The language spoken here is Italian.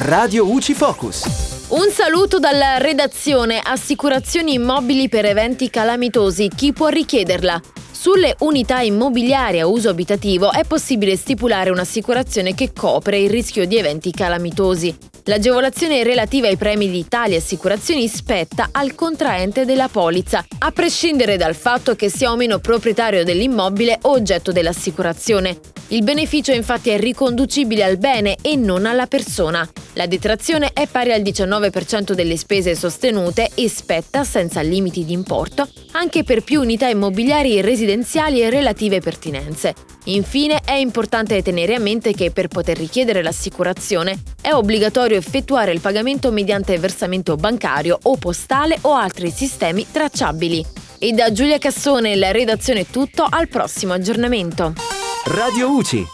Radio UCI Focus. Un saluto dalla redazione Assicurazioni immobili per eventi calamitosi. Chi può richiederla? Sulle unità immobiliari a uso abitativo è possibile stipulare un'assicurazione che copre il rischio di eventi calamitosi. L'agevolazione relativa ai premi di tali assicurazioni spetta al contraente della polizza, a prescindere dal fatto che sia o meno proprietario dell'immobile o oggetto dell'assicurazione. Il beneficio infatti è riconducibile al bene e non alla persona. La detrazione è pari al 19% delle spese sostenute e spetta, senza limiti di importo, anche per più unità immobiliari residenziali e relative pertinenze. Infine è importante tenere a mente che per poter richiedere l'assicurazione è obbligatorio effettuare il pagamento mediante versamento bancario o postale o altri sistemi tracciabili. E da Giulia Cassone la redazione è tutto, al prossimo aggiornamento. Radio UCI.